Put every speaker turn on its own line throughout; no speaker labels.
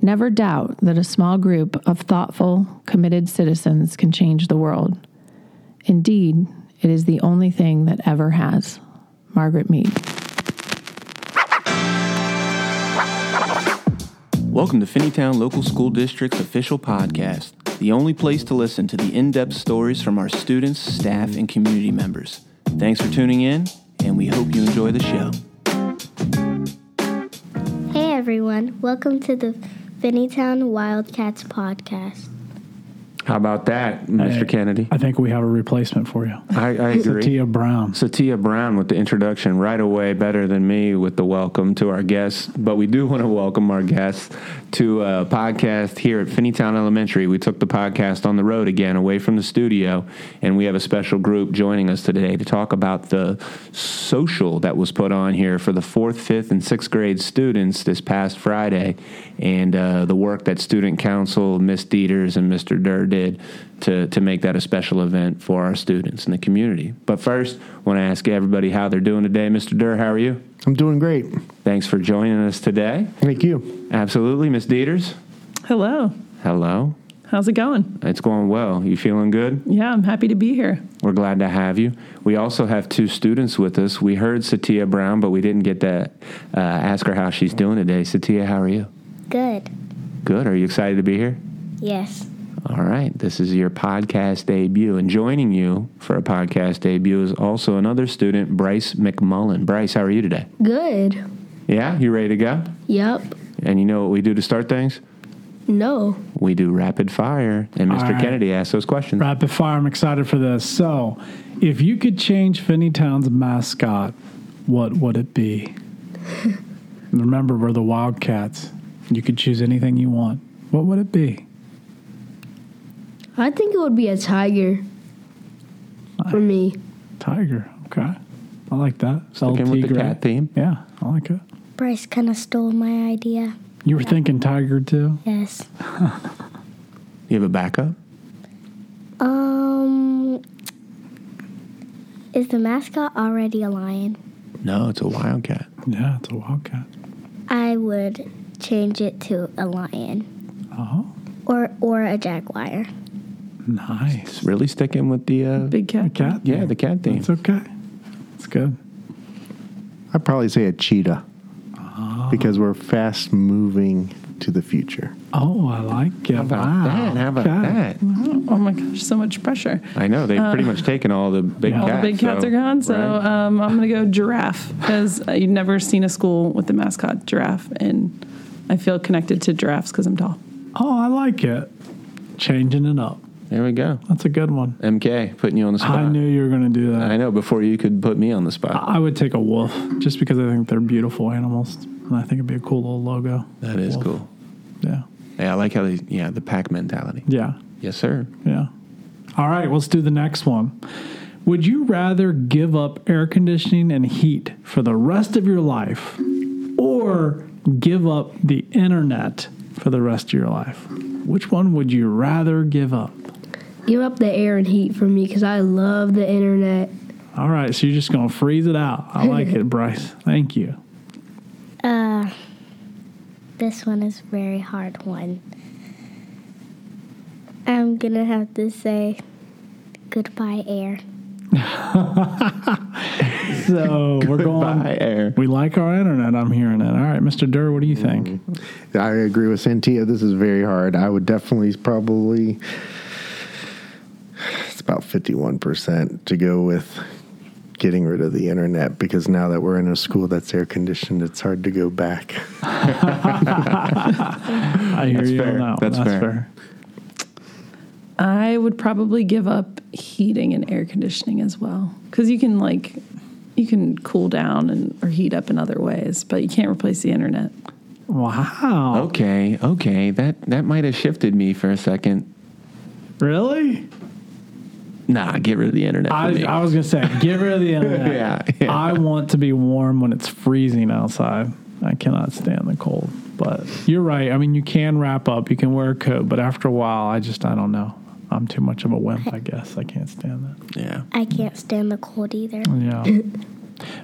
Never doubt that a small group of thoughtful, committed citizens can change the world. Indeed, it is the only thing that ever has. Margaret Mead.
Welcome to Finneytown Local School District's official podcast, the only place to listen to the in depth stories from our students, staff, and community members. Thanks for tuning in, and we hope you enjoy the show.
Hey everyone, welcome to the Finneytown Wildcats podcast.
How about that, Mr.
Hey,
Kennedy?
I think we have a replacement for you.
I, I agree.
Tia Brown.
Satia Brown with the introduction right away, better than me with the welcome to our guests. But we do want to welcome our guests to a podcast here at Finneytown Elementary. We took the podcast on the road again, away from the studio, and we have a special group joining us today to talk about the social that was put on here for the fourth, fifth, and sixth grade students this past Friday, and uh, the work that Student Council, Miss Deters, and Mr. Dirr did to, to make that a special event for our students and the community. But first, I want to ask everybody how they're doing today. Mr. Dirr, how are you?
I'm doing great.
Thanks for joining us today.
Thank you.
Absolutely. Miss Deters,
Hello.
hello.
How's it going?
It's going well. You feeling good?
Yeah, I'm happy to be here.
We're glad to have you. We also have two students with us. We heard Satia Brown, but we didn't get to uh, ask her how she's doing today. Satia, how are you?
Good.
Good. Are you excited to be here?
Yes.
All right. This is your podcast debut. And joining you for a podcast debut is also another student, Bryce McMullen. Bryce, how are you today?
Good.
Yeah? You ready to go?
Yep.
And you know what we do to start things?
No.
We do rapid fire. And Mr.
All right.
Kennedy asks those questions.
Rapid fire. I'm excited for this. So, if you could change Finneytown's mascot, what would it be? Remember, we're the Wildcats. You could choose anything you want. What would it be?
I think it would be a tiger for me.
Tiger. Okay. I like that.
Sticking with the cat theme.
Yeah, I like it.
Bryce kind of stole my idea.
You were thinking tiger too?
Yes.
You have a backup?
Um. Is the mascot already a lion?
No, it's a wildcat.
Yeah, it's a Wildcat.
I would change it to a lion
Oh,
or or a jaguar.
Nice.
Really sticking with the uh,
Big cat.
The Cat?
yeah the cat theme.
It's okay. It's good.
I'd probably say a cheetah
Ah.
because we're fast moving to the future.
Oh, I like it.
How about
wow.
that? How about
Okay.
that?
Oh my gosh, so much pressure.
I know they've pretty much taken all the big
Yeah.
All
cats.
the big cats
so-
are gone, so
right?
um, I'm going to go giraffe because you've never seen a school with the mascot giraffe, and I feel connected to giraffes because I'm tall.
Oh, I like it. Changing it up.
There we go.
That's a good one.
MK putting you on the spot.
I knew you were going to do that.
I know before you could put me on the spot.
I would take a wolf just because I think they're beautiful animals, and I think it'd be a cool little logo.
That is
Wolf.
cool.
Yeah,
Yeah, I like how they yeah the pack mentality.
yeah,
Yes, sir.
yeah. All right, let's do the next one. Would you rather give up air conditioning and heat for the rest of your life, or give up the internet for the rest of your life? Which one would you rather give up?
Give up the air and heat for me because I love the internet.
All right, so you're just gonna freeze it out. I like it, Bryce. Thank you.
Uh. This one is a very hard one. I'm gonna have to say goodbye, air.
So we're going.
Bye, air.
We like our internet. I'm hearing it. All right, Mr. Dirr, what do you think?
I agree with Santia. This is very hard. I would definitely probably it's about fifty one percent to go with getting rid of the internet because now that we're in a school that's air conditioned, it's hard to go back.
I hear
That's
you
fair.
on that. one.
That's
That's
fair.
fair.
I would probably give up heating and air conditioning as well because you can like you can cool down and or heat up in other ways, but you can't replace the internet.
Wow.
Okay, okay. That that might have shifted me for a second.
Really?
Nah, get rid of the internet. For
I,
me.
I was gonna say, get rid of the internet.
Yeah, yeah.
I want to be warm when it's freezing outside. I cannot stand the cold. But you're right. I mean, you can wrap up, you can wear a coat, but after a while, I just I don't know. I'm too much of a wimp, I guess. I can't stand that.
yeah.
I can't stand the cold either.
Yeah.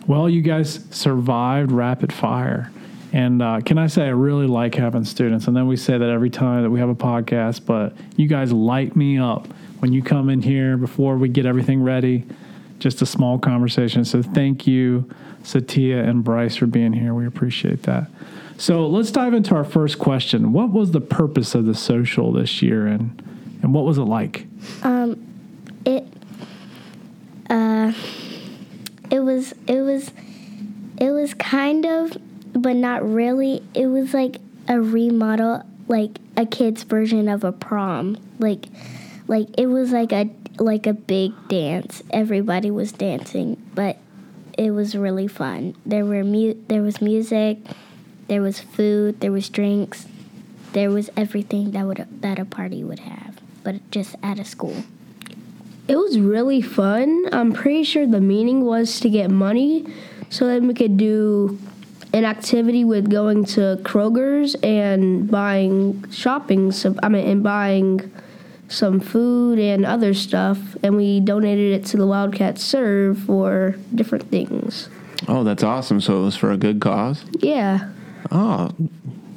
well, you guys survived rapid fire, And uh, can I say I really like having students? And then we say that every time that we have a podcast, but you guys light me up when you come in here before we get everything ready. Just a small conversation. So thank you, Satya and Bryce, for being here. We appreciate that. So let's dive into our first question. What was the purpose of the social this year, and and what was it like?
It uh it was it was it was kind of but not really. It was like a remodel like a kid's version of a prom. Like like it was like a like a big dance. Everybody was dancing, but it was really fun. There were mu- there was music, there was food, there was drinks. There was everything that would that a party would have, but just at a school.
It was really fun. I'm pretty sure the meaning was to get money so then we could do an activity with going to Kroger's and buying shopping some I mean and buying some food and other stuff and we donated it to the Wildcat Serve for different things.
Oh, that's awesome. So it was for a good cause?
Yeah.
Oh,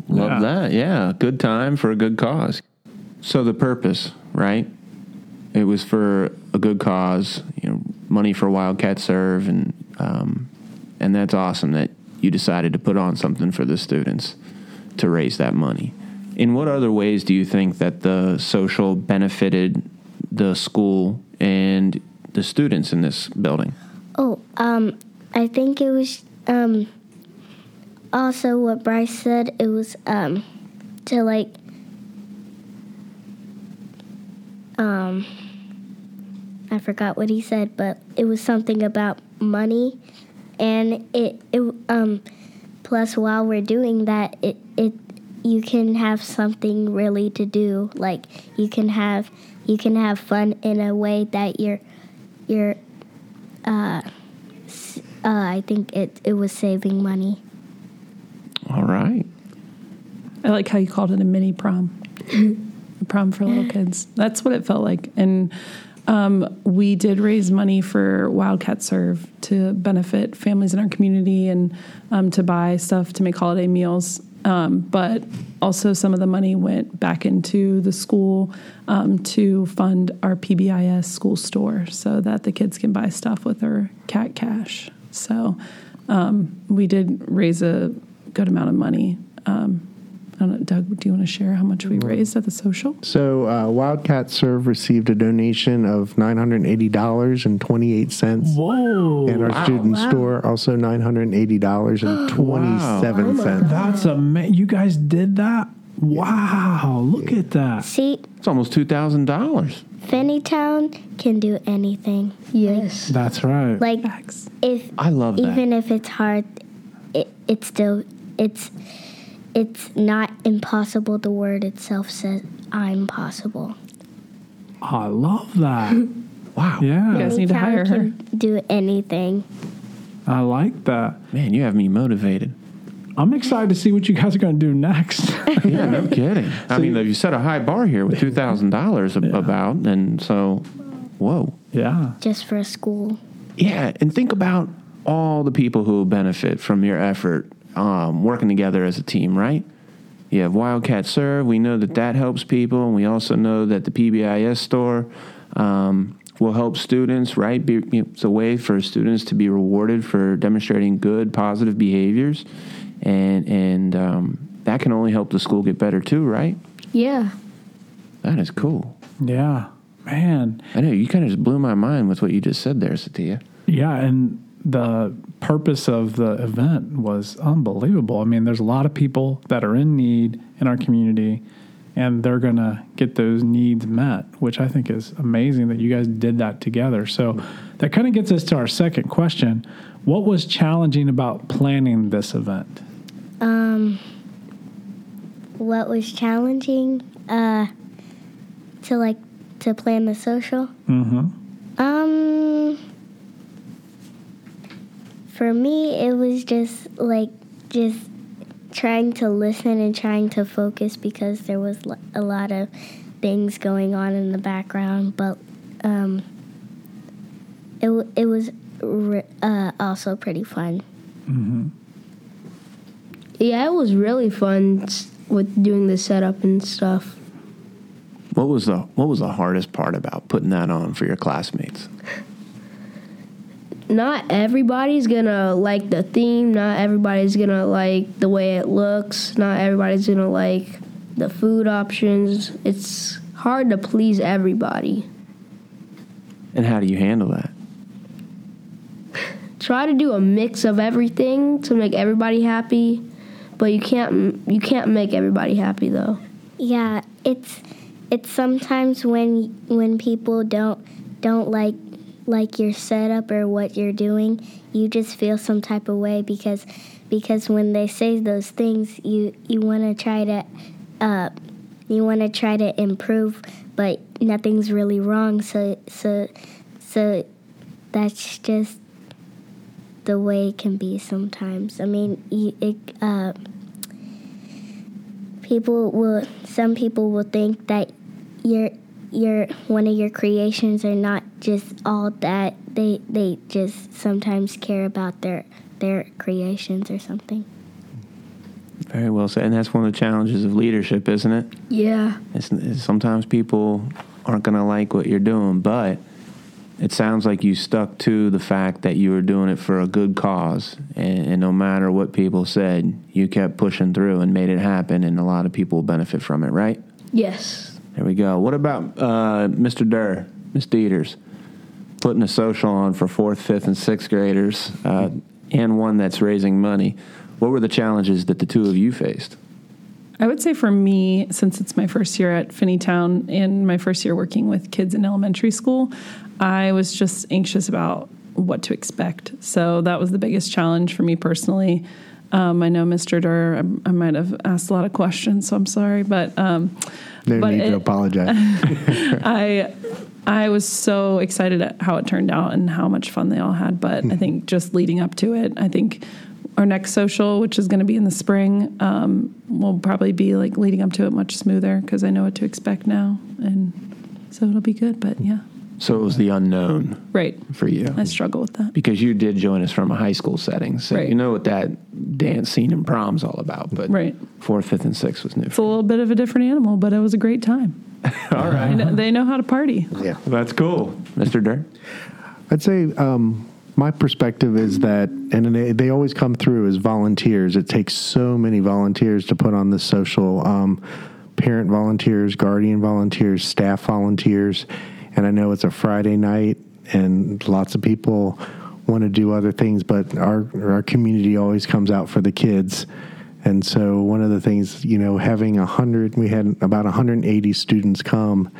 love
Yeah.
that. Yeah, good time for a good cause. So the purpose, right? It was for a good cause, you know, money for Wildcat Serve, and um, and that's awesome that you decided to put on something for the students to raise that money. In what other ways do you think that the social benefited the school and the students in this building?
Oh, um, I think it was um, also what Bryce said. It was um, to like um, I forgot what he said, but it was something about money, and it it um, plus while we're doing that, it it you can have something really to do. Like you can have you can have fun in a way that you're you're uh, I think it, it was saving money.
All right.
I like how you called it a mini prom, a prom for little kids. That's what it felt like. And um, we did raise money for Wildcat Serve to benefit families in our community and um, to buy stuff to make holiday meals. Um, but also, some of the money went back into the school um, to fund our PBIS school store so that the kids can buy stuff with their cat cash. So um, we did raise a good amount of money. I don't know, Doug, do you want to share how much we raised at the social?
So uh, Wildcat Serve received a donation of nine hundred eighty dollars and twenty eight cents,
Whoa.
and our student store also nine hundred eighty dollars and twenty seven cents.
That's amazing. You guys did that? Wow. Look at that.
See,
It's almost two thousand dollars.
Finneytown can do anything.
Yes.
That's right.
Like
Facts.
if
I love that.
even if it's hard, it it's still it's it's not impossible. The word itself says I'm possible.
I love that.
Wow.
Yeah.
You guys need to
Finneytown
hire her.
do anything.
I like that.
Man, you have me motivated.
I'm excited to see what you guys are going to do next.
Yeah, no kidding. I mean, you set a high bar here with two thousand dollars about, and so, whoa,
yeah.
just for a school.
yeah. And think about all the people who will benefit from your effort um, working together as a team, right? You have Wildcat Serve. We know that that helps people, and we also know that the PBIS store um, will help students, right? Be, you know, it's a way for students to be rewarded for demonstrating good, positive behaviors, and and um, that can only help the school get better too, right?
Yeah.
That is cool.
Yeah. Man.
I know you kind of just blew my mind with what you just said there, Satya.
Yeah. And the purpose of the event was unbelievable. I mean, there's a lot of people that are in need in our community, and they're going to get those needs met, which I think is amazing that you guys did that together. So that kind of gets us to our second question. What was challenging about planning this event?
Um, what was challenging? Uh, to like to plan the social.
Mm-hmm.
Um, for me, it was just like just trying to listen and trying to focus because there was a lot of things going on in the background. But um, it it was re- uh, also pretty fun.
Yeah, it was really fun with doing the setup and stuff.
What was the What was the hardest part about putting that on for your classmates?
Not everybody's gonna like the theme. Not everybody's gonna like the way it looks. Not everybody's gonna like the food options. It's hard to please everybody.
And how do you handle that?
Try to do a mix of everything to make everybody happy, but you can't you can't make everybody happy though.
Yeah, it's it's sometimes when when people don't don't like like your setup or what you're doing, you just feel some type of way because because when they say those things, you you want to try to uh, you want to try to improve, but nothing's really wrong. So so so that's just the way it can be sometimes. I mean, it. Uh, people will some people will think that your your one of your creations are not just all that they they just sometimes care about their their creations or something
Very well said. And that's one of the challenges of leadership, isn't it?
Yeah.
It's, it's sometimes people aren't going to like what you're doing, but it sounds like you stuck to the fact that you were doing it for a good cause, and, and no matter what people said, you kept pushing through and made it happen, and a lot of people benefit from it, right?
Yes.
There we go. What about uh, Mr. Dirr, Miss Deters, putting a social on for fourth, fifth, and sixth graders, uh, and one that's raising money? What were the challenges that the two of you faced?
I would say for me, since it's my first year at Finneytown and my first year working with kids in elementary school, I was just anxious about what to expect. So that was the biggest challenge for me personally. Um, I know Mr. Dirr, I, I might have asked a lot of questions, so I'm sorry, but um,
No
But
need
it-
to apologize.
I I was so excited at how it turned out and how much fun they all had. But I think just leading up to it, I think our next social, which is going to be in the spring, um, will probably be like leading up to it much smoother because I know what to expect now, and so it'll be good. But yeah,
So it was the unknown
right.
for you.
I struggle with that.
because you did join us from a high school setting, so
Right.
you know what that dance scene and prom's all about. But
Right.
fourth, fifth, and sixth was new.
It's a little bit of a different animal, but it was a great time.
all right,
know, they know how to party.
yeah.
that's cool, Mr. Dirr.
I'd say um, my perspective is that, and they, they always come through as volunteers. It takes so many volunteers to put on this social. Um, parent volunteers, guardian volunteers, staff volunteers, and I know it's a Friday night, and lots of people want to do other things, but our our community always comes out for the kids. And so one of the things, you know, having a hundred, we had about 180 students come.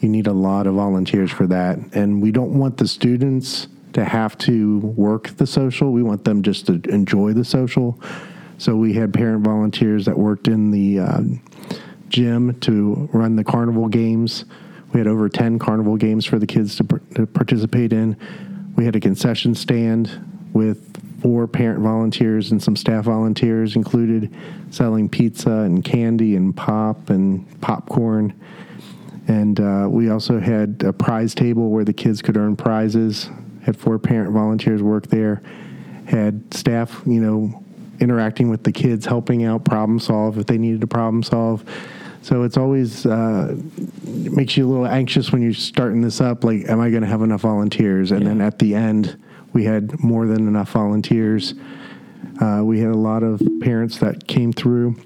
You need a lot of volunteers for that, and we don't want the students to have to work the social. We want them just to enjoy the social. So we had parent volunteers that worked in the uh, gym to run the carnival games. We had over 10 carnival games for the kids to, to participate in. We had a concession stand with four parent volunteers and some staff volunteers included selling pizza and candy and pop and popcorn. And uh, we also had a prize table where the kids could earn prizes. Had four parent volunteers work there. Had staff, you know, interacting with the kids, helping out, problem solve if they needed to problem solve. So it's always uh, it makes you a little anxious when you're starting this up. Like, am I going to have enough volunteers? And then at the end, we had more than enough volunteers. Uh, we had a lot of parents that came through,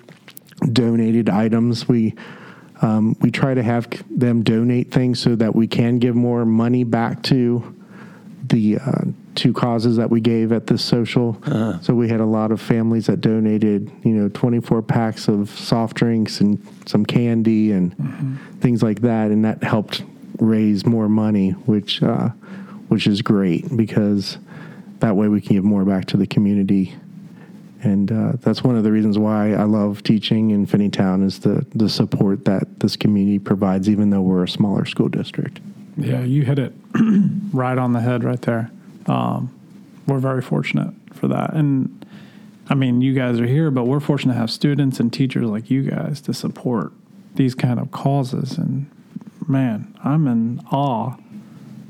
donated items. We um, we try to have them donate things so that we can give more money back to the uh, two causes that we gave at this social. So we had a lot of families that donated, you know, 24 packs of soft drinks and some candy and things like that, and that helped raise more money, which uh, which is great because that way we can give more back to the community. And uh, that's one of the reasons why I love teaching in Finneytown is the, the support that this community provides, even though we're a smaller school district.
Yeah, you hit it right on the head right there. Um, we're very fortunate for that. And I mean, you guys are here, but we're fortunate to have students and teachers like you guys to support these kind of causes. And man, I'm in awe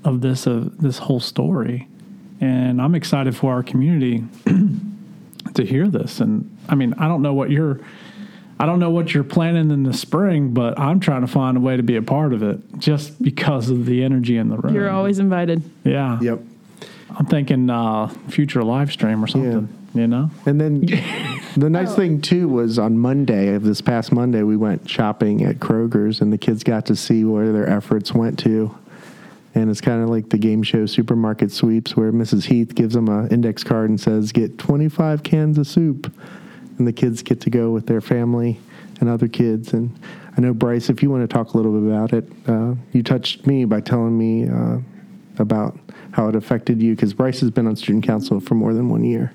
of this of this whole story, and I'm excited for our community to hear this. And I mean, I don't know what you're. I don't know what you're planning in the spring, but I'm trying to find a way to be a part of it just because of the energy in the room.
You're always invited.
yeah.
Yep.
I'm thinking uh, future live stream or something. Yeah. You know,
And then the nice thing too was on Monday of this past Monday we went shopping at Kroger's and the kids got to see where their efforts went to. And it's kind of like the game show supermarket sweeps where Mrs. Heath gives them an index card and says, "Get 25 cans of soup." And the kids get to go with their family and other kids. And I know Bryce, if you want to talk a little bit about it, uh, you touched me by telling me uh, about how it affected you because Bryce has been on student council for more than one year.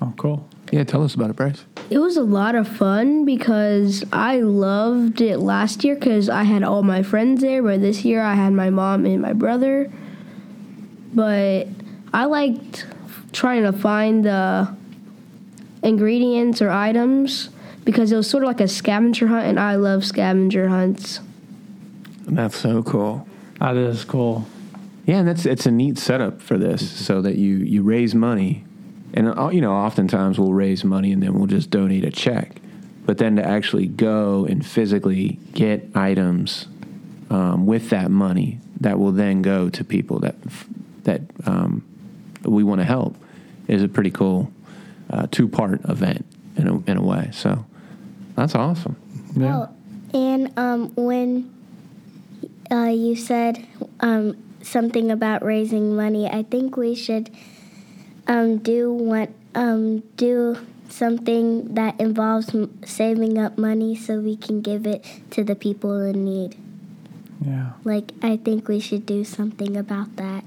oh cool.
Yeah, tell us about it, Bryce.
It was a lot of fun because I loved it last year because I had all my friends there, but this year I had my mom and my brother. But I liked trying to find the ingredients or items because it was sort of like a scavenger hunt, and I love scavenger hunts.
That's so cool.
That is cool.
Yeah, and that's it's a neat setup for this, so that you you raise money, and uh, you know, oftentimes we'll raise money and then we'll just donate a check, but then to actually go and physically get items um, with that money that will then go to people that that um, we want to help is a pretty cool uh, two part event in a, in a way. So that's awesome.
Yeah.
Oh, and um, when uh, you said um, something about raising money, I think we should um, do what um, do something that involves m- saving up money so we can give it to the people in need.
Yeah.
Like I think we should do something about that.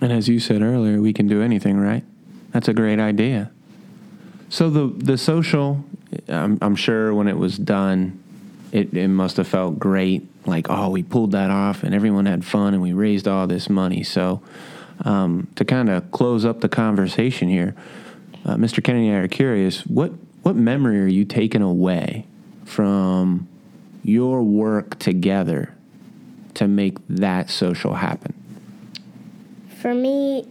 And as you said earlier, we can do anything, right? That's a great idea. So the the social, I'm, I'm sure when it was done, it, it must have felt great. Like, oh, we pulled that off, and everyone had fun, and we raised all this money. So, um, to kind of close up the conversation here, uh, Mr. Kennedy and I are curious what what memory are you taking away from your work together to make that social happen?
For me,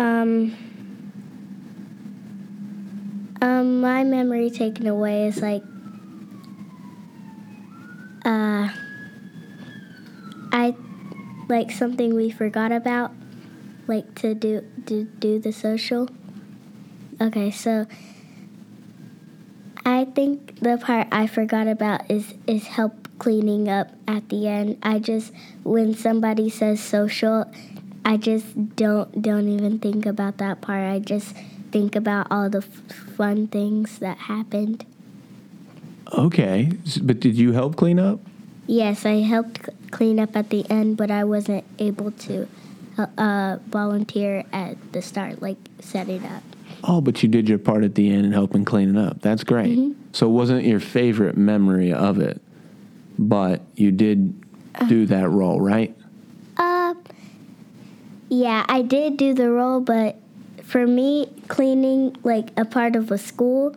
um, um, my memory taken away is like, uh, I like something we forgot about, like to do to do the social. Okay, so I think the part I forgot about is is help cleaning up at the end. I just when somebody says social, I just don't don't even think about that part. I just think about all the f- fun things that happened.
Okay, but did you help clean up?
Yes, I helped c- clean up at the end, but I wasn't able to uh, uh, volunteer at the start, like setting up.
Oh, but you did your part at the end and helping clean it up. That's great. So it wasn't your favorite memory of it, but you did do that role, right?
Yeah, I did do the role, but for me, cleaning like a part of a school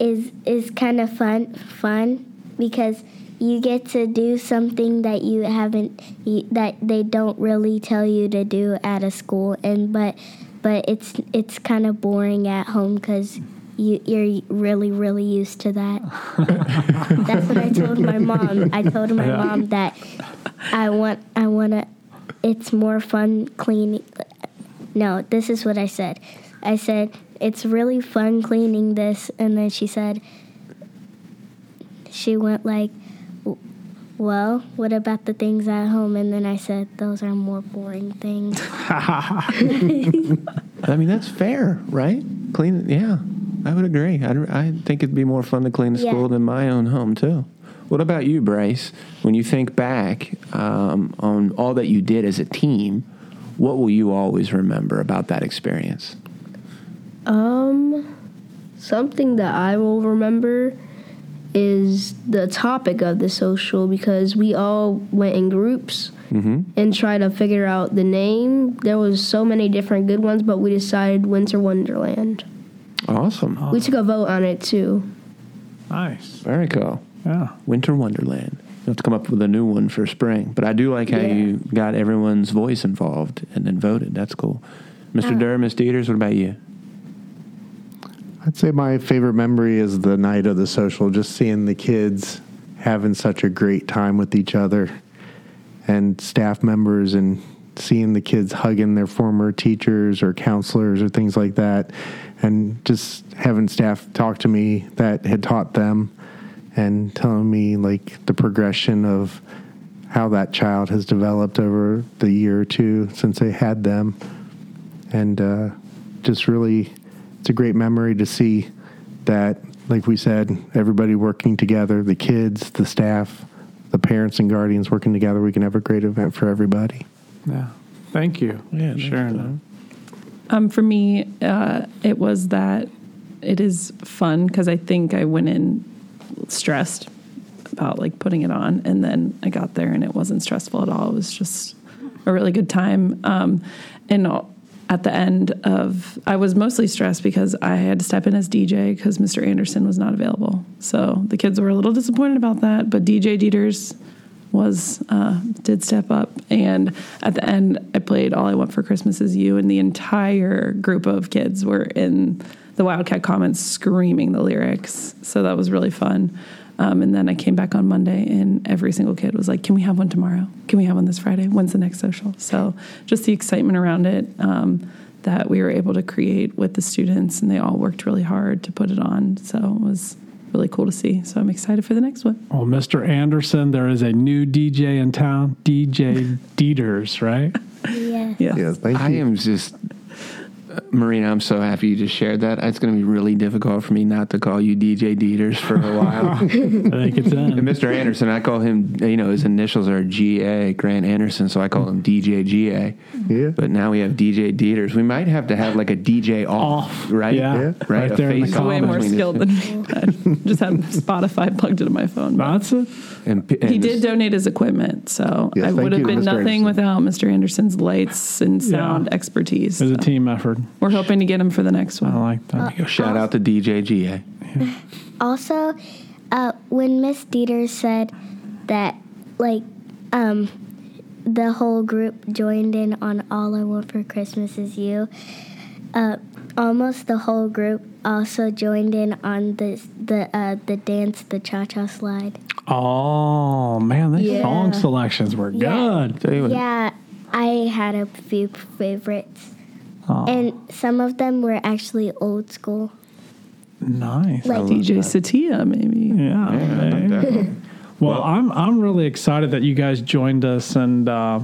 is is kind of fun. Fun because you get to do something that you haven't that they don't really tell you to do at a school, and but but it's it's kind of boring at home because. You, you're really, really used to that. That's what I told my mom. I told my
Yeah.
mom that I want I want to it's more fun cleaning No, this is what I said. I said it's really fun cleaning this and then she said she went like well, what about the things at home? And then I said, those are more boring things.
I mean, that's fair, right? Clean, yeah, I would agree. I, I think it'd be more fun to clean the
Yeah.
school than my own home, too. What about you, Bryce? When you think back um, on all that you did as a team, what will you always remember about that experience?
Um, something that I will remember is the topic of the social because we all went in groups and tried to figure out the name. There was so many different good ones, but we decided Winter Wonderland.
Awesome.
We took a vote on it too.
Nice.
Very cool.
Yeah.
Winter Wonderland. You have to come up with a new one for spring. But I do like how
Yeah.
you got everyone's voice involved and then voted. That's cool. Mr. Dirr, Miss Deters, what about you?
I'd say my favorite memory is the night of the social, just seeing the kids having such a great time with each other and staff members and seeing the kids hugging their former teachers or counselors or things like that and just having staff talk to me that had taught them and telling me like the progression of how that child has developed over the year or two since they had them and uh, just really it's a great memory to see that like we said everybody working together the kids the staff the parents and guardians working together we can have a great event for everybody
Yeah. Thank you.
Yeah,
for
thanks.
Um, for me, uh, it was that it is fun because I think I went in stressed about like putting it on, and then I got there and it wasn't stressful at all. It was just a really good time. Um, and at the end of, I was mostly stressed because I had to step in as DJ because Mr. Anderson was not available. So the kids were a little disappointed about that, but DJ Deters was uh, did step up and at the end i played all i want for christmas is you and the entire group of kids were in the wildcat commons screaming the lyrics. So that was really fun. Um, and then i came back on monday and every single kid was like can we have one tomorrow? Can we have one this friday? When's the next social? So just the excitement around it um, that we were able to create with the students and they all worked really hard to put it on. So it was really cool to see. So i'm excited for the next one.
Well, Mr. Anderson, there is a new DJ in town, DJ Deters, right?
Yeah.
yeah.
Yes thank
I
you.
am just, Marina, I'm so happy you just shared that. It's going to be really difficult for me not to call you DJ Deters for a while.
I think it's
And. Mr. Anderson, I call him, you know, his initials are GA, Grant Anderson, so I call him DJ GA.
yeah
But now we have DJ Deters. We might have to have like a DJ off,
Off,
right?
yeah.
Yeah.
Right,
Right there in the
face
He's way more skilled than me. I just had Spotify plugged into my phone. but
That's it.
And, and
he did donate his equipment, so
Yes,
I would have been
Mr.
nothing
Anderson.
without Mr. Anderson's lights and sound
Yeah.
expertise.
It was a team effort.
We're hoping to get him for the next one.
I
one.
like that.
Shout out to DJ GA.
Also, uh, when Miss Dieter said that, like, um, the whole group joined in on "All I Want for Christmas Is You," uh, almost the whole group also joined in on the the uh, the dance, the cha cha slide.
Oh man, these
Yeah.
song selections were
Yeah.
good.
Tell
Yeah, I had a few favorites,
Oh,
and some of them were actually old school.
nice.
Like
DJ Satia, maybe.
yeah.
yeah,
okay. Well, I'm I'm really excited that you guys joined us, and uh,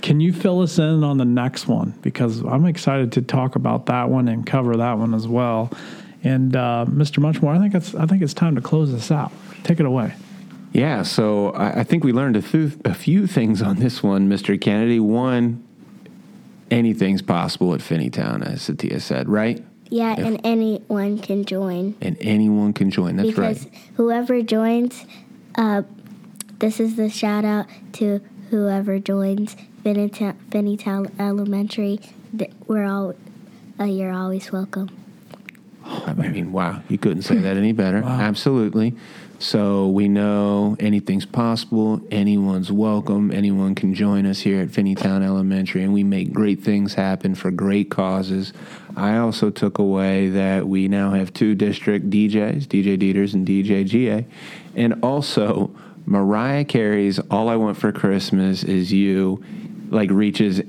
can you fill us in on the next one because I'm excited to talk about that one and cover that one as well. And uh, Mr. Munchmore, I think it's I think it's time to close this out. Take it away.
Yeah, so I, I think we learned a, th- a few things on this one, Mr. Kennedy. One, anything's possible at Finneytown, as Satya said, right?
yeah, and anyone can join.
And anyone can join. That's
because
right.
whoever joins, uh, this is the shout out to whoever joins Finneytown, Finneytown Elementary. We're all, uh, you're always welcome.
I mean, wow, you couldn't say that any better. Absolutely. So we know anything's possible. Anyone's welcome. Anyone can join us here at Finneytown Elementary, and we make great things happen for great causes. I also took away that we now have two district DJs, DJ Deters and DJ GA, and also Mariah Carey's "All I Want for Christmas Is You" like reaches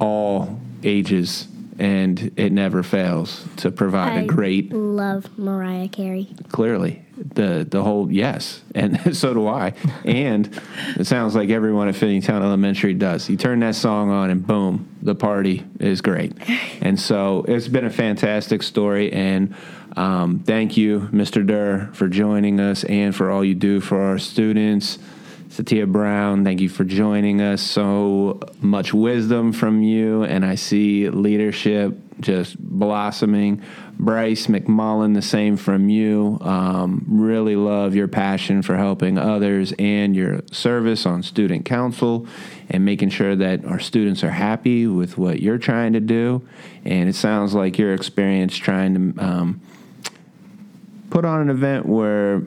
all ages. And it never fails to provide
I
a great
love Mariah Carey.
clearly the the whole yes and so do i. And it sounds like everyone at finneytown elementary does. You turn that song on and boom the party is great. And so it's been a fantastic story and um, thank you mr dirr for joining us and for all you do for our students. Satya Brown, thank you for joining us. So much wisdom from you, and I see leadership just blossoming. Bryce McMullen, the same from you. Um, really love your passion for helping others and your service on student council and making sure that our students are happy with what you're trying to do. And it sounds like your experience trying to um, put on an event where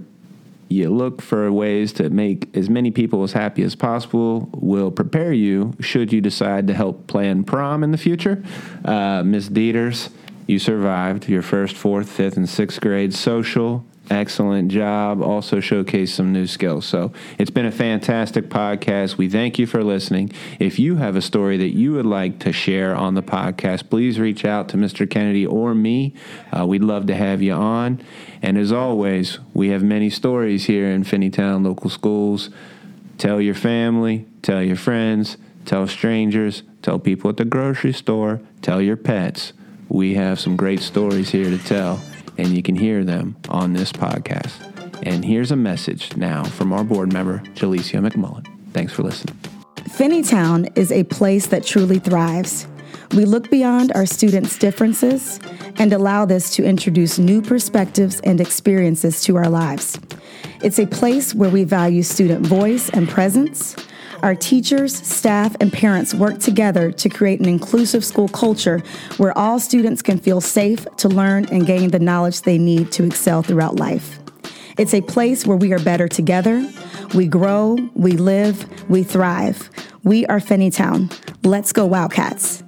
you look for ways to make as many people as happy as possible will prepare you should you decide to help plan prom in the future uh, ms deters You survived your first, fourth, fifth, and sixth grade social. Excellent job. Also showcased some new skills. So it's been a fantastic podcast. We thank you for listening. If you have a story that you would like to share on the podcast, please reach out to Mr. Kennedy or me. Uh, we'd love to have you on. And as always, we have many stories here in Finneytown Local Schools. Tell your family, tell your friends, tell strangers, tell people at the grocery store, tell your pets. We have some great stories here to tell, and you can hear them on this podcast. And here's a message now from our board member, Jalicia McMullen. Thanks for listening.
Finneytown is a place that truly thrives. We look beyond our students' differences and allow this to introduce new perspectives and experiences to our lives. It's a place where we value student voice and presence. Our teachers, staff, and parents work together to create an inclusive school culture where all students can feel safe to learn and gain the knowledge they need to excel throughout life. It's a place where we are better together. We grow, we live, we thrive. We are Finneytown. Let's go, Wildcats.